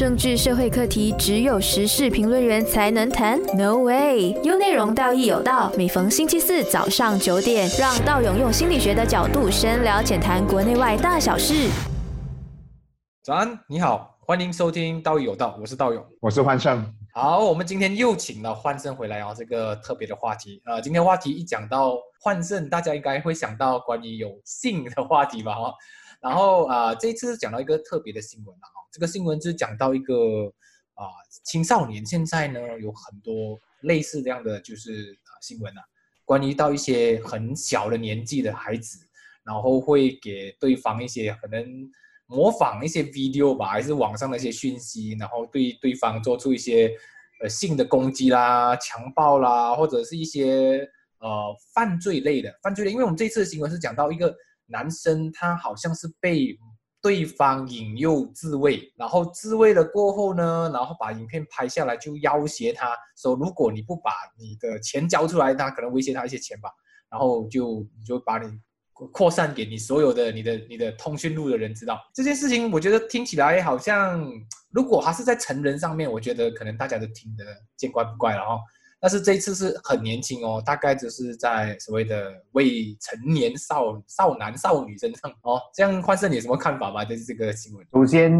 政治社会课题只有时事评论员才能谈？No way！有内容，道义有道。每逢星期四早上九点，让道勇用心理学的角度深聊浅谈国内外大小事。早安，你好，欢迎收听道义有道，我是道勇，我是幻胜。好，我们今天又请了幻胜回来哦，这个特别的话题。呃，今天话题一讲到幻胜，大家应该会想到关于有性的话题吧？哈。然后啊，这次讲到一个特别的新闻了哈，这个新闻是讲到一个啊青少年现在呢有很多类似这样的就是啊新闻啊，关于到一些很小的年纪的孩子，然后会给对方一些可能模仿一些 video 吧，还是网上的一些讯息，然后对对方做出一些呃性的攻击啦、强暴啦，或者是一些呃犯罪类的犯罪类，因为我们这次的新闻是讲到一个。男生他好像是被对方引诱自慰，然后自慰了过后呢，然后把影片拍下来，就要挟他说，如果你不把你的钱交出来，他可能威胁他一些钱吧，然后就你就把你扩散给你所有的你的你的通讯录的人知道这件事情。我觉得听起来好像，如果他是在成人上面，我觉得可能大家都听得见怪不怪了哈。但是这一次是很年轻哦，大概就是在所谓的未成年少少男少女身上哦。这样，换胜你有什么看法吗？对这个新闻？首先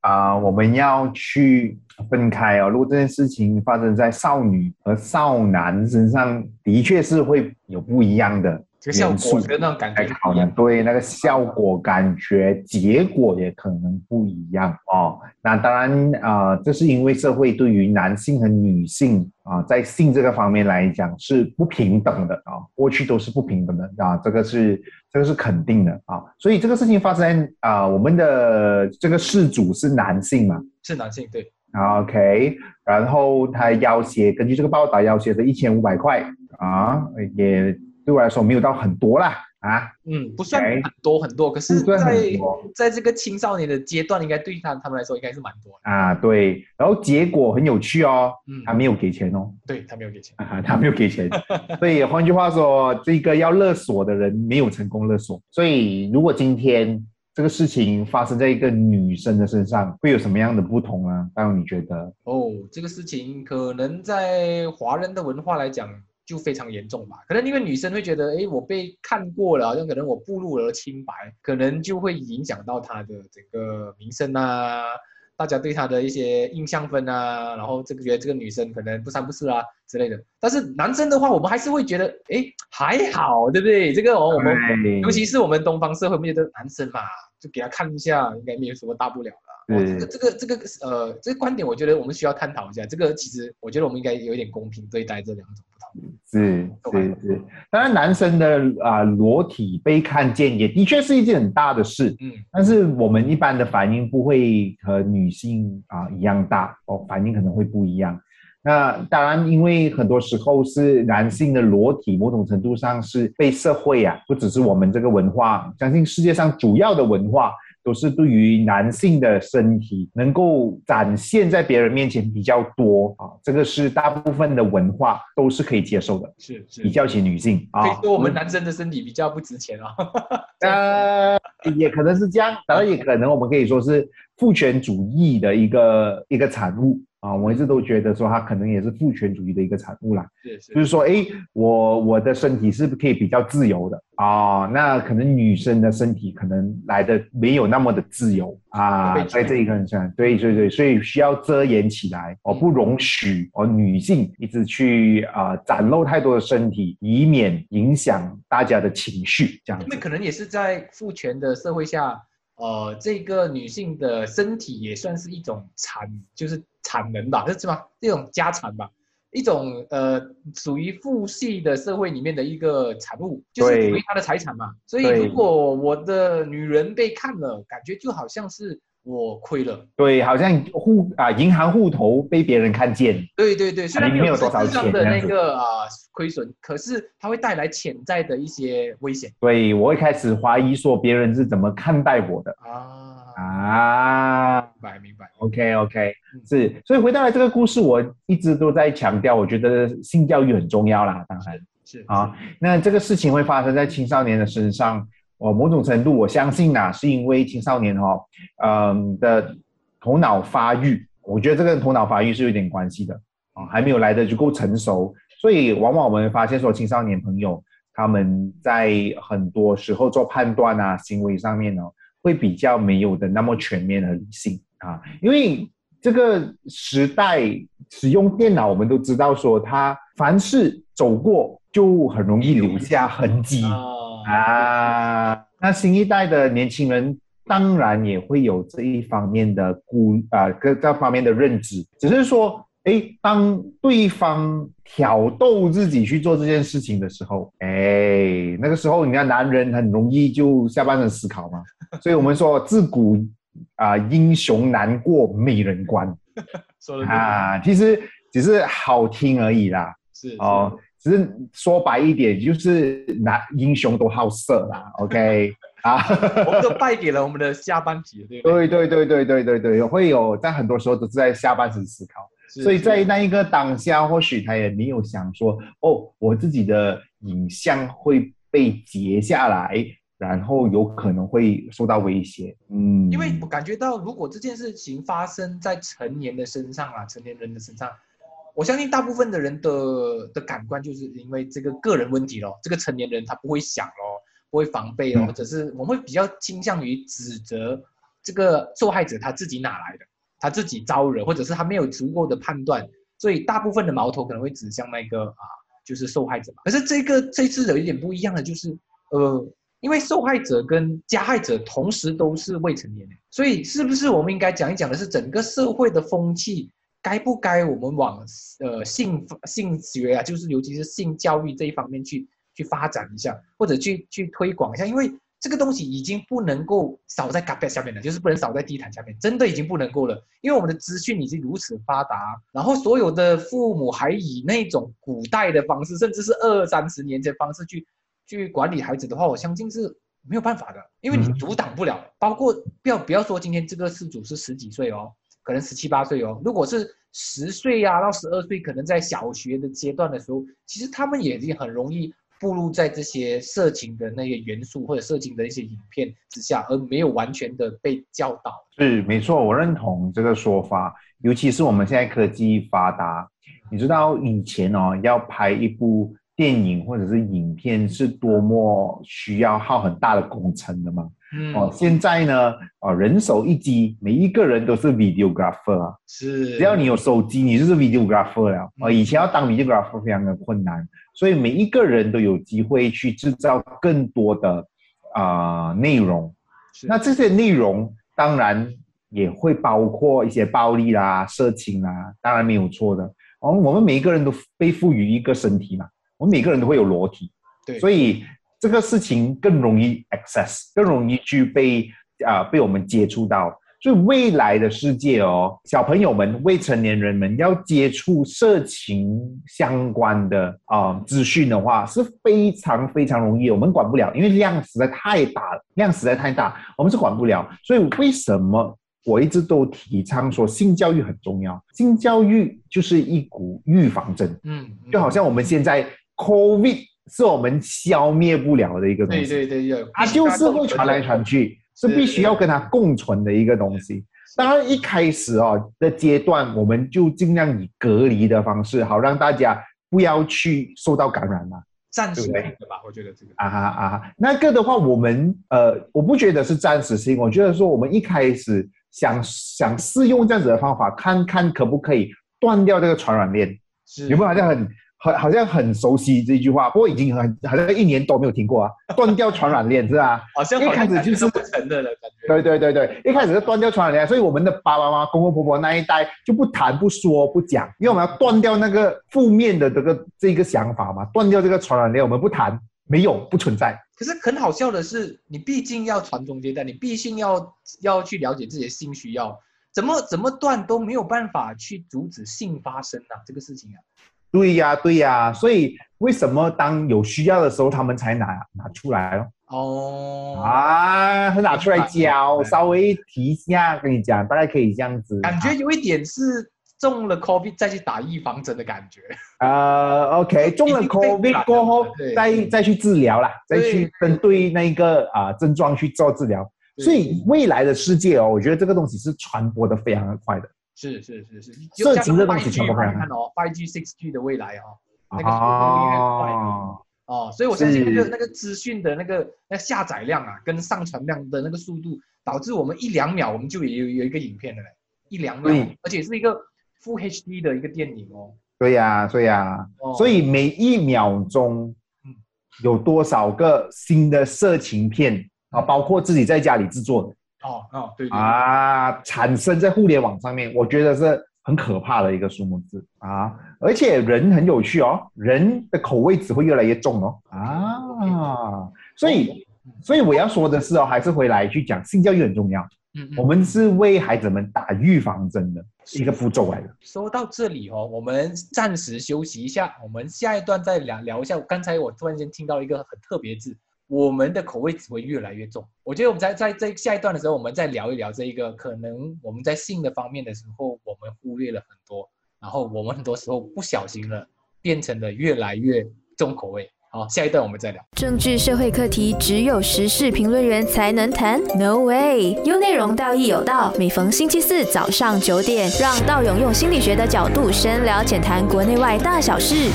啊，我们要去分开哦。如果这件事情发生在少女和少男身上，的确是会有不一样的。效果跟那种感觉好的，对那个效果、感觉、结果也可能不一样哦。那当然啊，这是因为社会对于男性和女性啊，在性这个方面来讲是不平等的啊，过去都是不平等的啊，这个是这个是肯定的啊。所以这个事情发生啊，我们的这个事主是男性嘛？是男性，对。OK，然后他要挟，根据这个报道要挟的一千五百块啊，也。对我来说没有到很多啦，啊，嗯，不算很多很多，可是，在在这个青少年的阶段，应该对他他们来说应该是蛮多啊。对，然后结果很有趣哦，嗯，他没有给钱哦，对他没有给钱，他没有给钱，所以换句话说，这个要勒索的人没有成功勒索。所以如果今天这个事情发生在一个女生的身上，会有什么样的不同呢？当然你觉得？哦，这个事情可能在华人的文化来讲。就非常严重吧，可能因为女生会觉得，哎，我被看过了，好像可能我暴露了清白，可能就会影响到她的整个名声啊，大家对她的一些印象分啊，然后这个觉得这个女生可能不三不四啊之类的。但是男生的话，我们还是会觉得，哎，还好，对不对？这个哦，我们尤其是我们东方社会，我们觉得男生嘛，就给他看一下，应该没有什么大不了的。这个这个这个呃，这个观点，我觉得我们需要探讨一下。这个其实，我觉得我们应该有一点公平对待这两种。是是是，当然男生的啊裸体被看见也的确是一件很大的事，嗯，但是我们一般的反应不会和女性啊一样大哦，反应可能会不一样。那当然，因为很多时候是男性的裸体，某种程度上是被社会啊，不只是我们这个文化，相信世界上主要的文化。都是对于男性的身体能够展现在别人面前比较多啊，这个是大部分的文化都是可以接受的，是是。比较起女性啊，可以说我们男生的身体比较不值钱啊，呃，也可能是这样，当然也可能我们可以说是父权主义的一个一个产物。啊，我一直都觉得说它可能也是父权主义的一个产物啦。是是，就是说，哎，我我的身体是不是可以比较自由的啊？那可能女生的身体可能来的没有那么的自由啊，在这一个上，对对对，所以需要遮掩起来，我不容许哦女性一直去啊展露太多的身体，以免影响大家的情绪。这样，因为可能也是在父权的社会下，呃，这个女性的身体也算是一种产，就是。产能吧，是吗？这种家产吧，一种呃，属于父系的社会里面的一个产物，就是属于他的财产嘛。所以如果我的女人被看了，感觉就好像是我亏了。对，好像户啊，银行户头被别人看见。对对对，虽然没有多少钱的那个啊亏损，可是它会带来潜在的一些危险。对，我会开始怀疑说别人是怎么看待我的啊。啊，明白明白，OK OK，是，所以回到来这个故事，我一直都在强调，我觉得性教育很重要啦，当然是啊。那这个事情会发生在青少年的身上，我某种程度我相信呐，是因为青少年哈，嗯的头脑发育，我觉得这个头脑发育是有点关系的啊，还没有来得足够成熟，所以往往我们发现说青少年朋友他们在很多时候做判断啊，行为上面呢，会比较没有的那么全面和理性啊，因为这个时代使用电脑，我们都知道说它凡事走过就很容易留下痕迹啊，那新一代的年轻人。当然也会有这一方面的估啊，各各方面的认知，只是说，哎，当对方挑逗自己去做这件事情的时候，哎，那个时候，你看男人很容易就下半身思考嘛，所以我们说自古啊，英雄难过美人关，说的啊，其实只是好听而已啦，是。哦，只是说白一点，就是男英雄都好色啦，OK。啊，我们都败给了我们的下半体，对对？对对对对对对，会有在很多时候都是在下半身思考，所以在那一个当下，或许他也没有想说，哦，我自己的影像会被截下来，然后有可能会受到威胁。嗯，因为我感觉到，如果这件事情发生在成年的身上啊，成年人的身上，我相信大部分的人的的感官就是因为这个个人问题咯，这个成年人他不会想咯。不会防备哦，或者是我们会比较倾向于指责这个受害者他自己哪来的，他自己招惹，或者是他没有足够的判断，所以大部分的矛头可能会指向那个啊，就是受害者嘛可是这个这次有一点不一样的就是，呃，因为受害者跟加害者同时都是未成年人，所以是不是我们应该讲一讲的是整个社会的风气，该不该我们往呃性性学啊，就是尤其是性教育这一方面去？去发展一下，或者去去推广一下，因为这个东西已经不能够扫在 carpet 下面了，就是不能扫在地毯下面，真的已经不能够了。因为我们的资讯已经如此发达，然后所有的父母还以那种古代的方式，甚至是二三十年前方式去去管理孩子的话，我相信是没有办法的，因为你阻挡不了。包括不要不要说今天这个事主是十几岁哦，可能十七八岁哦，如果是十岁呀到十二岁，可能在小学的阶段的时候，其实他们也已经很容易。步入在这些色情的那些元素或者色情的一些影片之下，而没有完全的被教导。是没错，我认同这个说法。尤其是我们现在科技发达，你知道以前哦，要拍一部电影或者是影片是多么需要耗很大的工程的吗？嗯，哦，现在呢，哦，人手一机，每一个人都是 videographer 啊，是，只要你有手机，你就是 videographer 了。哦，以前要当 videographer 非常的困难，所以每一个人都有机会去制造更多的啊内容。那这些内容当然也会包括一些暴力啦、色情啦，当然没有错的。哦，我们每一个人都被赋予一个身体嘛，我们每个人都会有裸体，对，所以。这个事情更容易 access，更容易去被啊被我们接触到。所以未来的世界哦，小朋友们、未成年人们要接触色情相关的啊资讯的话，是非常非常容易。我们管不了，因为量实在太大了，量实在太大，我们是管不了。所以为什么我一直都提倡说性教育很重要？性教育就是一股预防针，嗯，就好像我们现在 COVID。是我们消灭不了的一个东西，对对对，它就是会传来传去，是必须要跟它共存的一个东西。当然一开始哦的阶段，我们就尽量以隔离的方式，好让大家不要去受到感染嘛，暂时性的吧，我觉得这个。啊哈啊。哈，那个的话，我们呃，我不觉得是暂时性，我觉得说我们一开始想想试用这样子的方法，看看可不可以断掉这个传染链，有没有好像很。好，好像很熟悉这句话，不过已经很好像一年多没有听过啊。断掉传染链是吧？好像一开始就是不成的了，感觉。对对对对，一开始是断掉传染链，所以我们的爸爸妈妈、公公婆婆那一代就不谈、不说、不讲，因为我们要断掉那个负面的这个这个想法嘛，断掉这个传染链，我们不谈，没有，不存在。可是很好笑的是，你毕竟要传宗接代，你毕竟要要去了解自己的性需要，怎么怎么断都没有办法去阻止性发生啊，这个事情啊。对呀，对呀，所以为什么当有需要的时候，他们才拿拿出来哦？哦，啊，他拿出来教，稍微提一下，跟你讲，大概可以这样子。感觉有一点是中了 COVID 再去打预防针的感觉。呃，OK，中了 COVID 过后，再再去治疗啦，再去针对那个啊症状去做治疗。所以未来的世界哦，我觉得这个东西是传播的非常的快的。是是是是，色情的东西传播快。你看哦，Five G、Six G 的未来哦，那个速度越快哦，所以我相信那个那个资讯的那个那下载量啊，跟上传量的那个速度，导致我们一两秒我们就有有一个影片了嘞，一两秒，而且是一个 Full HD 的一个电影哦。对呀，对呀，所以每一秒钟，有多少个新的色情片啊？包括自己在家里制作的。哦哦，对啊，产生在互联网上面，我觉得是很可怕的一个数目字啊！而且人很有趣哦，人的口味只会越来越重哦啊！所以，所以我要说的是哦，还是回来去讲性教育很重要。嗯，我们是为孩子们打预防针的一个步骤来的。说到这里哦，我们暂时休息一下，我们下一段再聊聊一下。刚才我突然间听到一个很特别字。我们的口味只会越来越重。我觉得我们在在这下一段的时候，我们再聊一聊这一个可能我们在性的方面的时候，我们忽略了很多，然后我们很多时候不小心了，变成了越来越重口味。好，下一段我们再聊。政治社会课题只有时事评论员才能谈？No way！有内容，道义有道。每逢星期四早上九点，让道勇用心理学的角度深聊浅谈国内外大小事。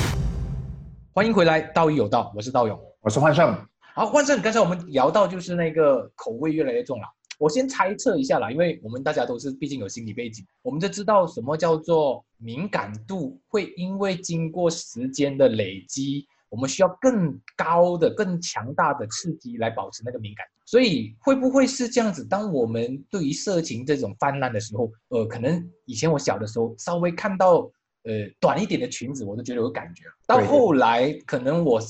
欢迎回来，道义有道，我是道勇，我是幻胜。好，万胜，刚才我们聊到就是那个口味越来越重了。我先猜测一下啦，因为我们大家都是毕竟有心理背景，我们就知道什么叫做敏感度会因为经过时间的累积，我们需要更高的、更强大的刺激来保持那个敏感。所以会不会是这样子？当我们对于色情这种泛滥的时候，呃，可能以前我小的时候稍微看到。呃，短一点的裙子我都觉得有感觉。到后来，可能我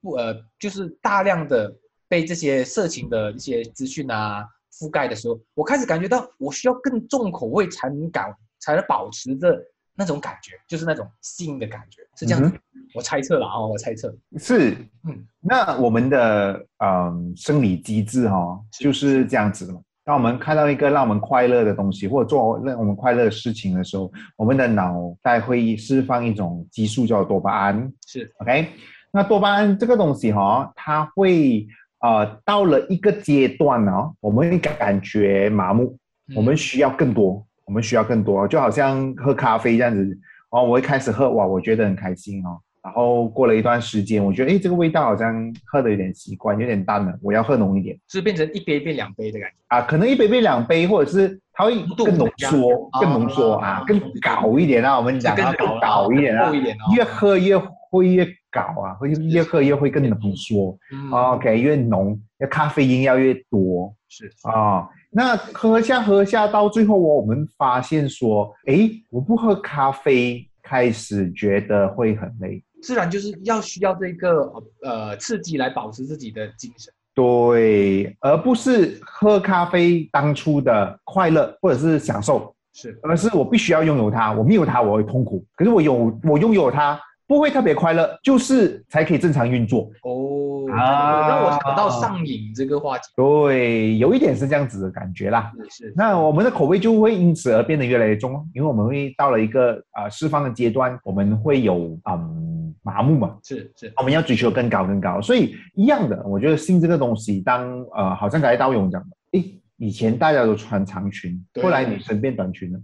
不呃，就是大量的被这些色情的一些资讯啊覆盖的时候，我开始感觉到我需要更重口味才能感，才能保持着那种感觉，就是那种性的感觉，是这样子。我猜测了啊，我猜测是，嗯，那我们的嗯生理机制哈就是这样子的嘛。当我们看到一个让我们快乐的东西，或者做让我们快乐的事情的时候，我们的脑袋会释放一种激素叫多巴胺。是，OK。那多巴胺这个东西哈，它会呃到了一个阶段呢，我们会感觉麻木，我们需要更多，我们需要更多，就好像喝咖啡这样子哦，我会开始喝哇，我觉得很开心哦。然后过了一段时间，我觉得哎，这个味道好像喝的有点习惯，有点淡了，我要喝浓一点，是变成一杯变两杯的感觉啊？可能一杯变两杯，或者是它会更浓缩，更浓缩啊，更搞一点啊，我们讲啊，更搞一点啊，越喝越会越搞啊，会越喝越会更浓缩，OK，越浓，要咖啡因要越多，是啊，那喝下喝下到最后哦，我们发现说，哎，我不喝咖啡，开始觉得会很累。自然就是要需要这个呃刺激来保持自己的精神，对，而不是喝咖啡当初的快乐或者是享受，是，而是我必须要拥有它，我没有它我会痛苦，可是我有我拥有它不会特别快乐，就是才可以正常运作。哦，啊，让我想到上瘾这个话题，对，有一点是这样子的感觉啦。是，那我们的口味就会因此而变得越来越重，因为我们会到了一个啊释放的阶段，我们会有嗯。麻木嘛，是是，我们要追求更高更高，所以一样的，我觉得性这个东西，当呃，好像刚才刀勇讲的，诶，以前大家都穿长裙，后来女生变短裙了，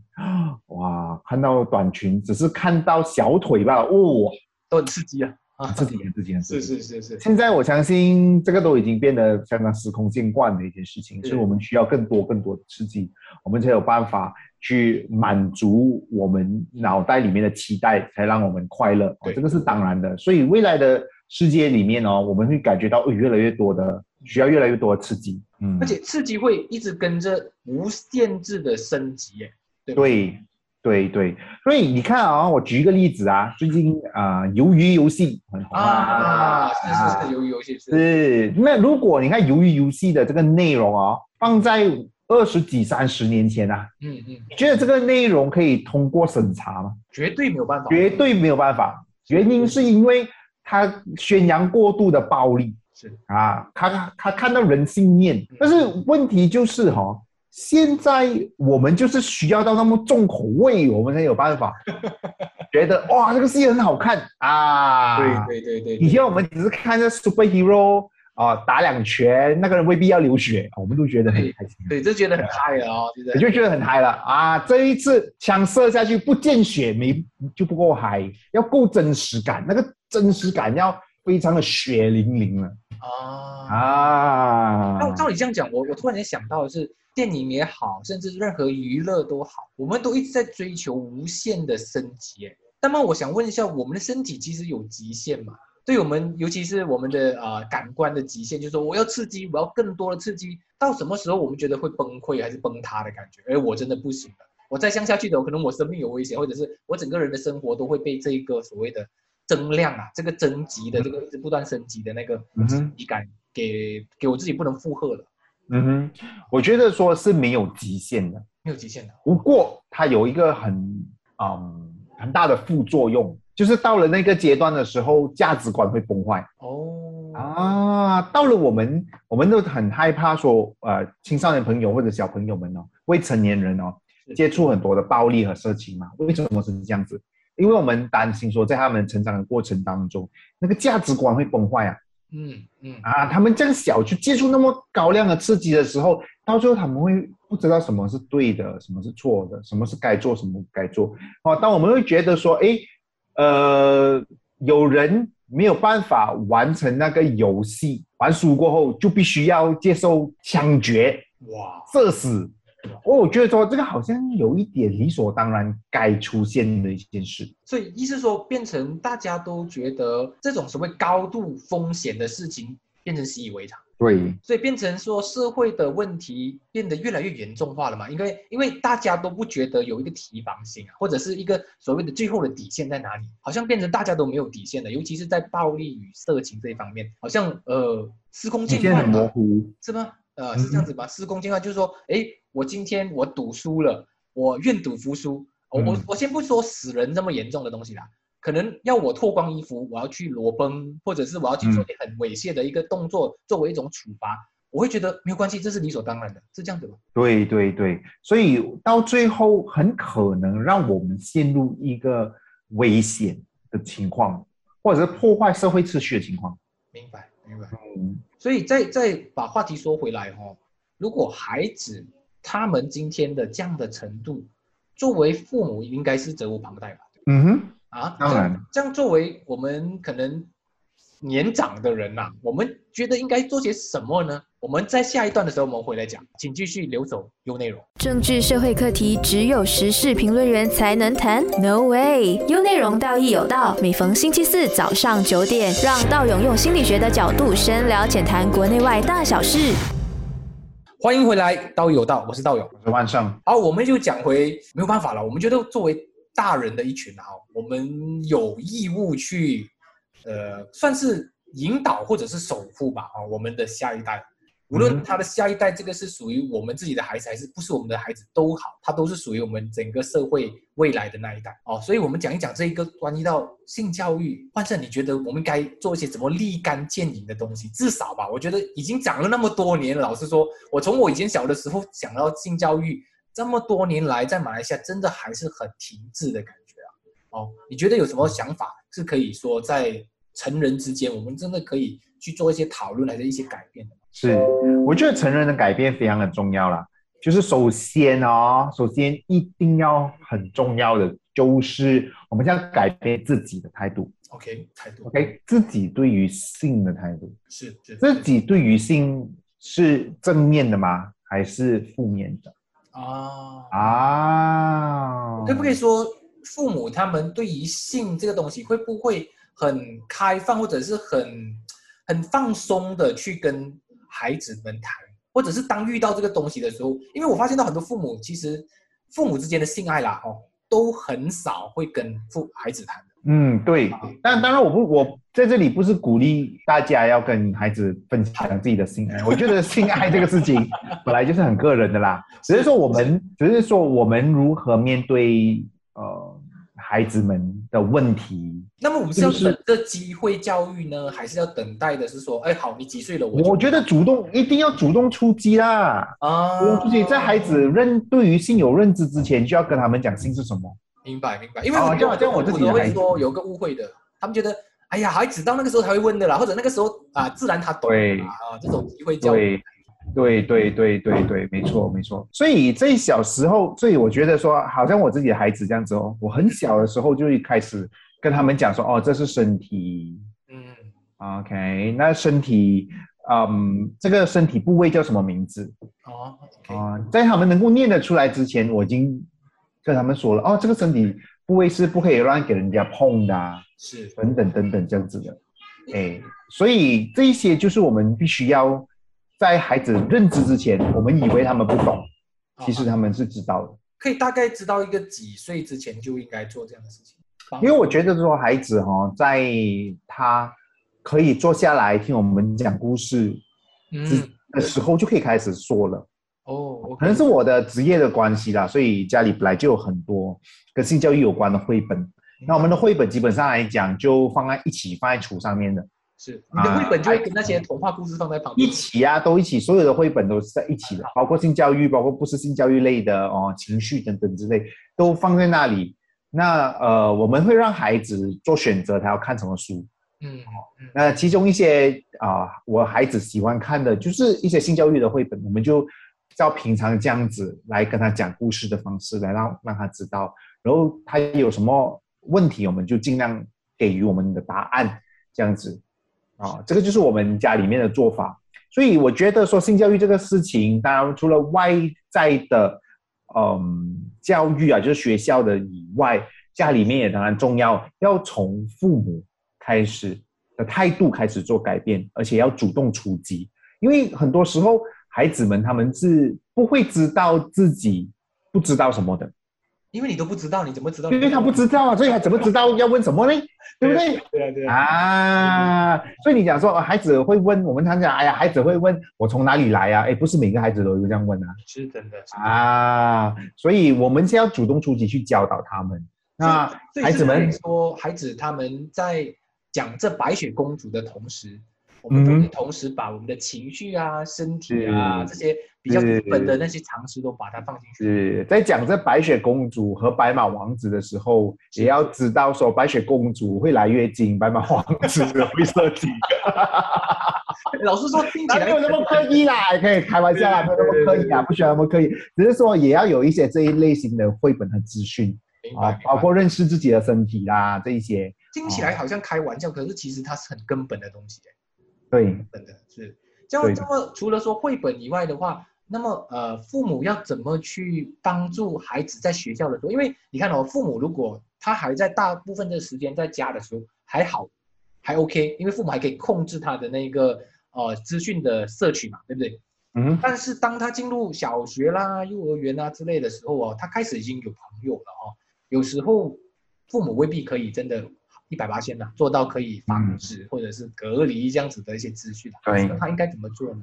哇，看到短裙只是看到小腿吧，哇，都很刺激啊，啊，刺激很刺激很刺激，是是是是。现在我相信这个都已经变得相当司空见惯的一件事情，所以我们需要更多更多的刺激，我们才有办法。去满足我们脑袋里面的期待，才让我们快乐。哦，这个是当然的。所以未来的世界里面哦，我们会感觉到越来越多的需要越来越多的刺激。嗯，而且刺激会一直跟着无限制的升级。耶。对，对对对。所以你看啊，我举一个例子啊，最近啊，鱿鱼游戏很红啊，是是是，鱿鱼游戏是。那如果你看鱿鱼游戏的这个内容啊，放在二十几、三十年前啊，嗯嗯，你觉得这个内容可以通过审查吗？绝对没有办法，绝对没有办法。原因是因为他宣扬过度的暴力，是啊，他他看到人性面。但是问题就是哈，现在我们就是需要到那么重口味，我们才有办法 觉得哇，这个戏很好看啊。对对对对，以前我们只是看着 superhero。啊，打两拳，那个人未必要流血，我们都觉得很开心，对，就觉得很嗨了哦，我就觉得很嗨了啊！这一次枪射下去不见血没就不够嗨，要够真实感，那个真实感要非常的血淋淋了啊啊！那照你这样讲，我我突然间想到的是，电影也好，甚至任何娱乐都好，我们都一直在追求无限的升级。那么我想问一下，我们的身体其实有极限嘛？对我们，尤其是我们的啊感官的极限，就是说我要刺激，我要更多的刺激，到什么时候我们觉得会崩溃还是崩塌的感觉？哎，我真的不行了，我再降下去的，可能我生命有危险，或者是我整个人的生活都会被这一个所谓的增量啊，这个增级的这个一直不断升级的那个刺激感，给给我自己不能负荷了。嗯哼，我觉得说是没有极限的，没有极限的。不过它有一个很嗯很大的副作用。就是到了那个阶段的时候，价值观会崩坏哦啊！到了我们，我们都很害怕说，呃，青少年朋友或者小朋友们哦，未成年人哦，接触很多的暴力和色情嘛？为什么是这样子？因为我们担心说，在他们成长的过程当中，那个价值观会崩坏啊。嗯嗯啊，他们这样小去接触那么高量的刺激的时候，到最后他们会不知道什么是对的，什么是错的，什么是该做，什么不该做。哦，当我们会觉得说，哎。呃，有人没有办法完成那个游戏，玩输过后就必须要接受枪决，哇，射死。哦，我觉得说这个好像有一点理所当然该出现的一件事。所以意思说，变成大家都觉得这种所谓高度风险的事情，变成习以为常。对，所以变成说社会的问题变得越来越严重化了嘛？因为因为大家都不觉得有一个提防心啊，或者是一个所谓的最后的底线在哪里？好像变成大家都没有底线了，尤其是在暴力与色情这一方面，好像呃司空见惯模糊是吗？呃是这样子吧？司空见惯就是说，哎，我今天我赌输了，我愿赌服输，我我我先不说死人这么严重的东西啦。可能要我脱光衣服，我要去裸奔，或者是我要去做点很猥亵的一个动作，作为一种处罚，我会觉得没有关系，这是理所当然的，是这样子吗？对对对，所以到最后很可能让我们陷入一个危险的情况，或者是破坏社会秩序的情况。明白明白。嗯，所以再再把话题说回来哦，如果孩子他们今天的这样的程度，作为父母应该是责无旁贷吧？嗯哼。啊，当然，这样作为我们可能年长的人呐，我们觉得应该做些什么呢？我们在下一段的时候我们回来讲，请继续留守优内容。政治社会课题只有时事评论员才能谈？No way，优内容道义有道，每逢星期四早上九点，让道勇用心理学的角度深聊浅谈国内外大小事。欢迎回来，道有道，我是道勇，我是万胜。好，我们就讲回，没有办法了，我们觉得作为。大人的一群啊，我们有义务去，呃，算是引导或者是守护吧啊，我们的下一代，无论他的下一代这个是属于我们自己的孩子，还是不是我们的孩子都好，他都是属于我们整个社会未来的那一代哦。所以，我们讲一讲这一个关于到性教育，换成你觉得我们该做一些怎么立竿见影的东西？至少吧，我觉得已经讲了那么多年，老实说，我从我以前小的时候讲到性教育。这么多年来，在马来西亚真的还是很停滞的感觉啊！哦，你觉得有什么想法是可以说在成人之间，我们真的可以去做一些讨论，来的一些改变的？是，我觉得成人的改变非常的重要啦。就是首先哦，首先一定要很重要的，就是我们要改变自己的态度。OK，态度。OK，自己对于性的态度是自己对于性是正面的吗？还是负面的？啊啊！可不可以说，父母他们对于性这个东西会不会很开放，或者是很很放松的去跟孩子们谈，或者是当遇到这个东西的时候，因为我发现到很多父母其实父母之间的性爱啦，哦，都很少会跟父孩子谈。嗯，对，但当然我不，我在这里不是鼓励大家要跟孩子分享自己的性爱。我觉得性爱这个事情本来就是很个人的啦，只是说我们，只是说我们如何面对呃孩子们的问题。那么我们是要等着机会教育呢，还是要等待的是说，哎，好，你几岁了？我我觉得主动一定要主动出击啦啊！出击在孩子认对于性有认知之前，就要跟他们讲性是什么。明白明白，因为我这样这样我自己会说有个误会的，他们觉得哎呀，孩子到那个时候才会问的啦，或者那个时候啊，自然他懂啊，这种机会教对，对对对对对，没错没错。所以这小时候，所以我觉得说，好像我自己的孩子这样子哦，我很小的时候就一开始跟他们讲说，哦，这是身体，嗯，OK，那身体，嗯，这个身体部位叫什么名字？哦，啊，在他们能够念得出来之前，我已经跟他们说了，哦，这个身体部位是不可以让给人家碰的。是等等等等这样子的，哎，所以这一些就是我们必须要在孩子认知之前，我们以为他们不懂，其实他们是知道的。可以大概知道一个几岁之前就应该做这样的事情，因为我觉得说孩子哈，在他可以坐下来听我们讲故事的时候，就可以开始说了。哦，可能是我的职业的关系啦，所以家里本来就有很多跟性教育有关的绘本。那我们的绘本基本上来讲，就放在一起，放在橱上面的。是，你的绘本就会跟那些童话故事放在旁边。一起啊，都一起，所有的绘本都是在一起的，包括性教育，包括不是性教育类的哦，情绪等等之类，都放在那里。那呃，我们会让孩子做选择，他要看什么书。嗯，那其中一些啊，我孩子喜欢看的就是一些性教育的绘本，我们就照平常这样子来跟他讲故事的方式来让让他知道，然后他有什么。问题我们就尽量给予我们的答案，这样子啊，这个就是我们家里面的做法。所以我觉得说性教育这个事情，当然除了外在的嗯教育啊，就是学校的以外，家里面也当然重要，要从父母开始的态度开始做改变，而且要主动出击。因为很多时候孩子们他们是不会知道自己不知道什么的。因为你都不知道，你怎么知道？因为他不知道啊，所以他怎么知道要问什么呢？对不对？对啊，对啊。啊，所以你讲说孩子会问，我们常讲，哎呀，孩子会问我从哪里来啊？哎，不是每个孩子都有这样问啊。是真的。啊，所以我们是要主动出击去教导他们。那孩子们说，孩子他们在讲这白雪公主的同时。我们同时把我们的情绪啊、身体啊这些比较基本的那些常识都把它放进去。是在讲这白雪公主和白马王子的时候，也要知道说白雪公主会来月经，白马王子 会射精。老师说听起来没有那么刻意啦，可以开玩笑啦，没有那么刻意啊，不需要那么刻意，只是说也要有一些这一类型的绘本和资讯啊，包括认识自己的身体啦这一些。听起来好像开玩笑，可是其实它是很根本的东西。对，本的是这样。这么除了说绘本以外的话，那么呃，父母要怎么去帮助孩子在学校的时候？因为你看哦，父母如果他还在大部分的时间在家的时候还好，还 OK，因为父母还可以控制他的那个呃资讯的摄取嘛，对不对？嗯。但是当他进入小学啦、幼儿园啊之类的时候哦，他开始已经有朋友了哦，有时候父母未必可以真的。一百八千呐，做到可以防止或者是隔离这样子的一些资讯，对，他应该怎么做呢？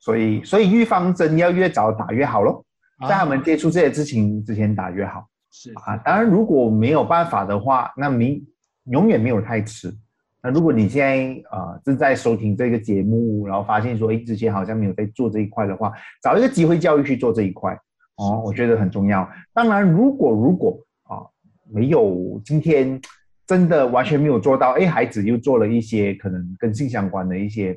所以，所以预防针要越早打越好咯，在他们接触这些事情之前打越好。是啊，当然如果没有办法的话，那明永远没有太迟。那如果你现在呃正在收听这个节目，然后发现说，哎，之前好像没有在做这一块的话，找一个机会教育去做这一块哦，我觉得很重要。当然，如果如果啊没有今天。真的完全没有做到，哎，孩子又做了一些可能跟性相关的一些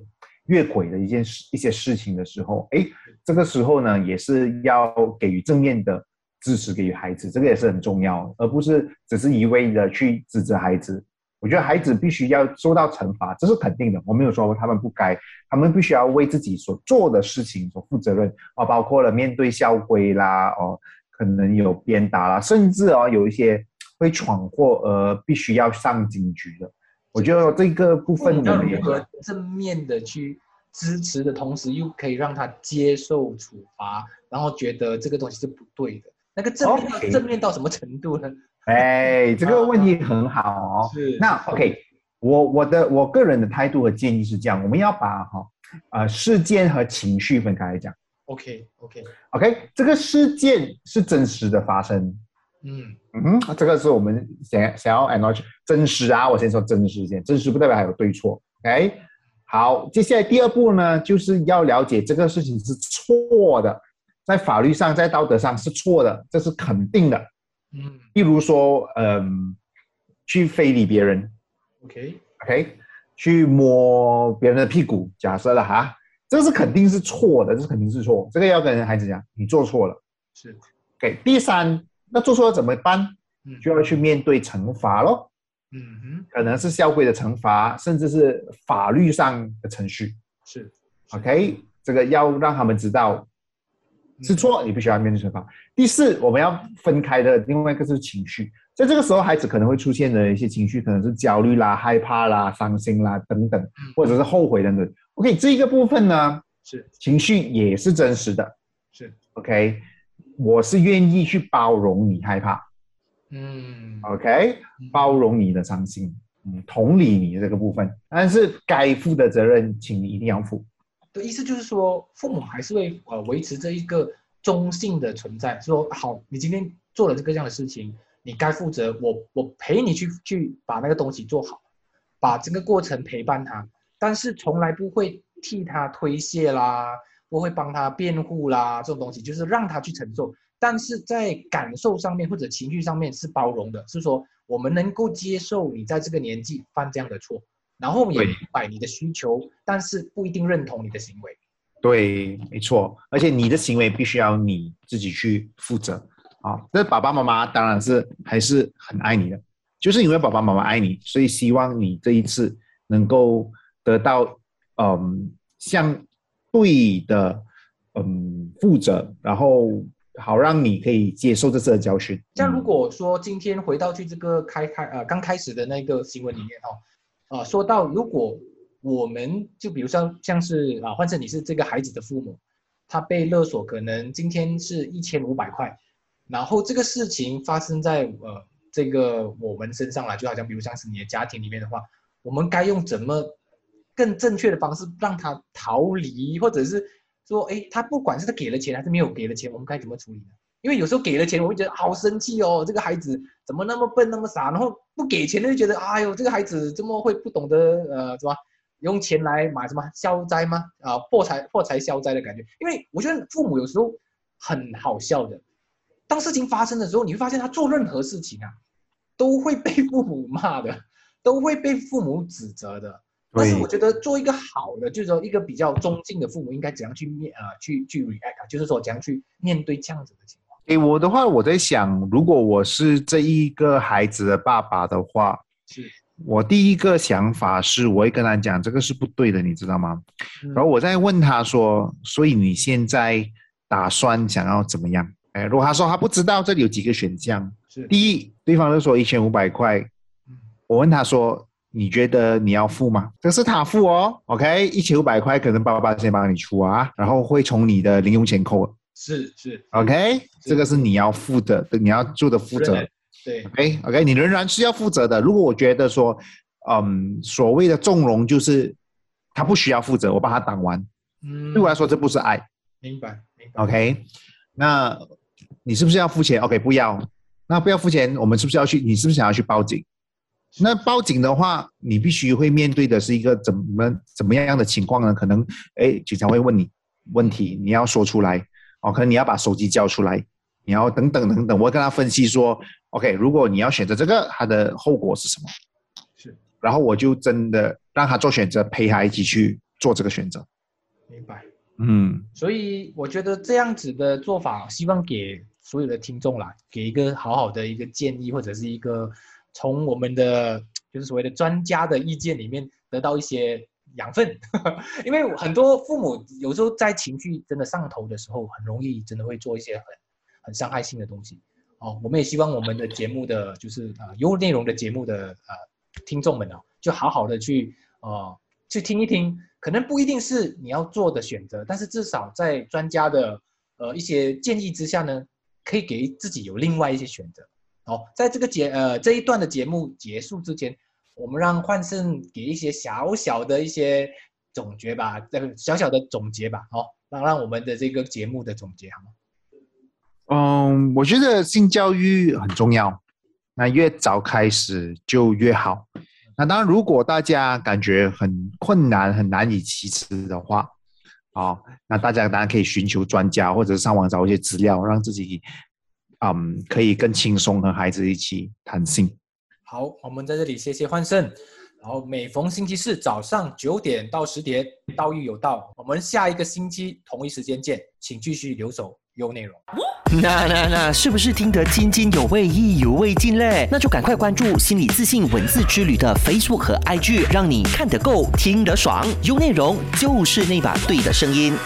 越轨的一件事、一些事情的时候，哎，这个时候呢，也是要给予正面的支持给予孩子，这个也是很重要，而不是只是一味的去指责孩子。我觉得孩子必须要受到惩罚，这是肯定的。我没有说他们不该，他们必须要为自己所做的事情所负责任啊，包括了面对校规啦，哦，可能有鞭打啦，甚至哦有一些。会闯祸而必须要上警局的，我觉得这个部分要如何正面的去支持的同时，又可以让他接受处罚，然后觉得这个东西是不对的。那个正面正面到什么程度呢？哎，这个问题很好哦。是。那 OK，我我的我个人的态度和建议是这样：我们要把哈啊事件和情绪分开来讲。OK OK OK，这个事件是真实的发生。嗯嗯，这个是我们想想要 acknowledge 真实啊。我先说真实先，真实不代表还有对错。OK，好，接下来第二步呢，就是要了解这个事情是错的，在法律上，在道德上是错的，这是肯定的。嗯，例如说，嗯，去非礼别人。OK，OK，去摸别人的屁股，假设了哈，这是肯定是错的，这是肯定是错，这个要跟孩子讲，你做错了。是，OK。第三，那做错了怎么办？就要去面对惩罚咯。嗯哼，可能是校规的惩罚，甚至是法律上的程序。是，OK，这个要让他们知道是错，你必须要面对惩罚。第四，我们要分开的另外一个是情绪，在这个时候，孩子可能会出现的一些情绪，可能是焦虑啦、害怕啦、伤心啦等等，或者是后悔等等。OK，这一个部分呢，是情绪也是真实的。是，OK，我是愿意去包容你害怕。嗯，OK，包容你的伤心，嗯，同理你这个部分，但是该负的责任，请你一定要负。的意思就是说，父母还是会呃维持这一个中性的存在，说好，你今天做了这个样的事情，你该负责，我我陪你去去把那个东西做好，把整个过程陪伴他，但是从来不会替他推卸啦，不会帮他辩护啦，这种东西就是让他去承受。但是在感受上面或者情绪上面是包容的，是说我们能够接受你在这个年纪犯这样的错，然后也明白你的需求，但是不一定认同你的行为。对，没错，而且你的行为必须要你自己去负责啊。那爸爸妈妈当然是还是很爱你的，就是因为爸爸妈妈爱你，所以希望你这一次能够得到嗯相对的嗯负责，然后。好，让你可以接受这次的教训。像如果说今天回到去这个开开呃刚开始的那个新闻里面哈，啊说到如果我们就比如像像是啊换成你是这个孩子的父母，他被勒索可能今天是一千五百块，然后这个事情发生在呃这个我们身上了，就好像比如像是你的家庭里面的话，我们该用怎么更正确的方式让他逃离，或者是？说哎，他不管是他给了钱还是没有给了钱，我们该怎么处理呢？因为有时候给了钱，我会觉得好生气哦，这个孩子怎么那么笨那么傻？然后不给钱就觉得哎呦，这个孩子怎么会不懂得呃什么用钱来买什么消灾吗？啊，破财破财消灾的感觉。因为我觉得父母有时候很好笑的，当事情发生的时候，你会发现他做任何事情啊，都会被父母骂的，都会被父母指责的。但是我觉得做一个好的，就是说一个比较中性的父母应该怎样去面啊，去去 react，就是说怎样去面对这样子的情况。诶我的话，我在想，如果我是这一个孩子的爸爸的话，是我第一个想法是，我会跟他讲这个是不对的，你知道吗？然后我再问他说，所以你现在打算想要怎么样？哎，如果他说他不知道，这里有几个选项。是第一，对方就说一千五百块。我问他说。你觉得你要付吗？这是他付哦，OK，一千五百块可能爸爸先帮你出啊，然后会从你的零用钱扣。是是，OK，这个是你要负的，你要做的负责。对，OK OK，你仍然是要负责的。如果我觉得说，嗯，所谓的纵容就是他不需要负责，我把他挡完，嗯，对我来说这不是爱。明白明白。OK，那你是不是要付钱？OK，不要，那不要付钱，我们是不是要去？你是不是想要去报警？那报警的话，你必须会面对的是一个怎么怎么样样的情况呢？可能，哎，警察会问你问题，你要说出来，哦，可能你要把手机交出来，你要等等等等，我会跟他分析说，OK，如果你要选择这个，它的后果是什么？是，然后我就真的让他做选择，陪他一起去做这个选择。明白。嗯，所以我觉得这样子的做法，希望给所有的听众啦，给一个好好的一个建议，或者是一个。从我们的就是所谓的专家的意见里面得到一些养分，因为很多父母有时候在情绪真的上头的时候，很容易真的会做一些很很伤害性的东西。哦，我们也希望我们的节目的就是啊有内容的节目的呃听众们呢，就好好的去呃去听一听，可能不一定是你要做的选择，但是至少在专家的呃一些建议之下呢，可以给自己有另外一些选择。好，在这个节呃这一段的节目结束之前，我们让焕胜给一些小小的一些总结吧，这个小小的总结吧，好，让让我们的这个节目的总结好吗？嗯，我觉得性教育很重要，那越早开始就越好。那当然，如果大家感觉很困难、很难以启齿的话，好，那大家当然可以寻求专家，或者上网找一些资料，让自己。嗯，可以更轻松和孩子一起谈心。好，我们在这里谢谢焕胜。然后每逢星期四早上九点到十点，道义有道。我们下一个星期同一时间见，请继续留守优内容。那那那，是不是听得津津有味、意犹未尽嘞？那就赶快关注心理自信文字之旅的 Facebook 和 IG，让你看得够、听得爽。优内容就是那把对的声音。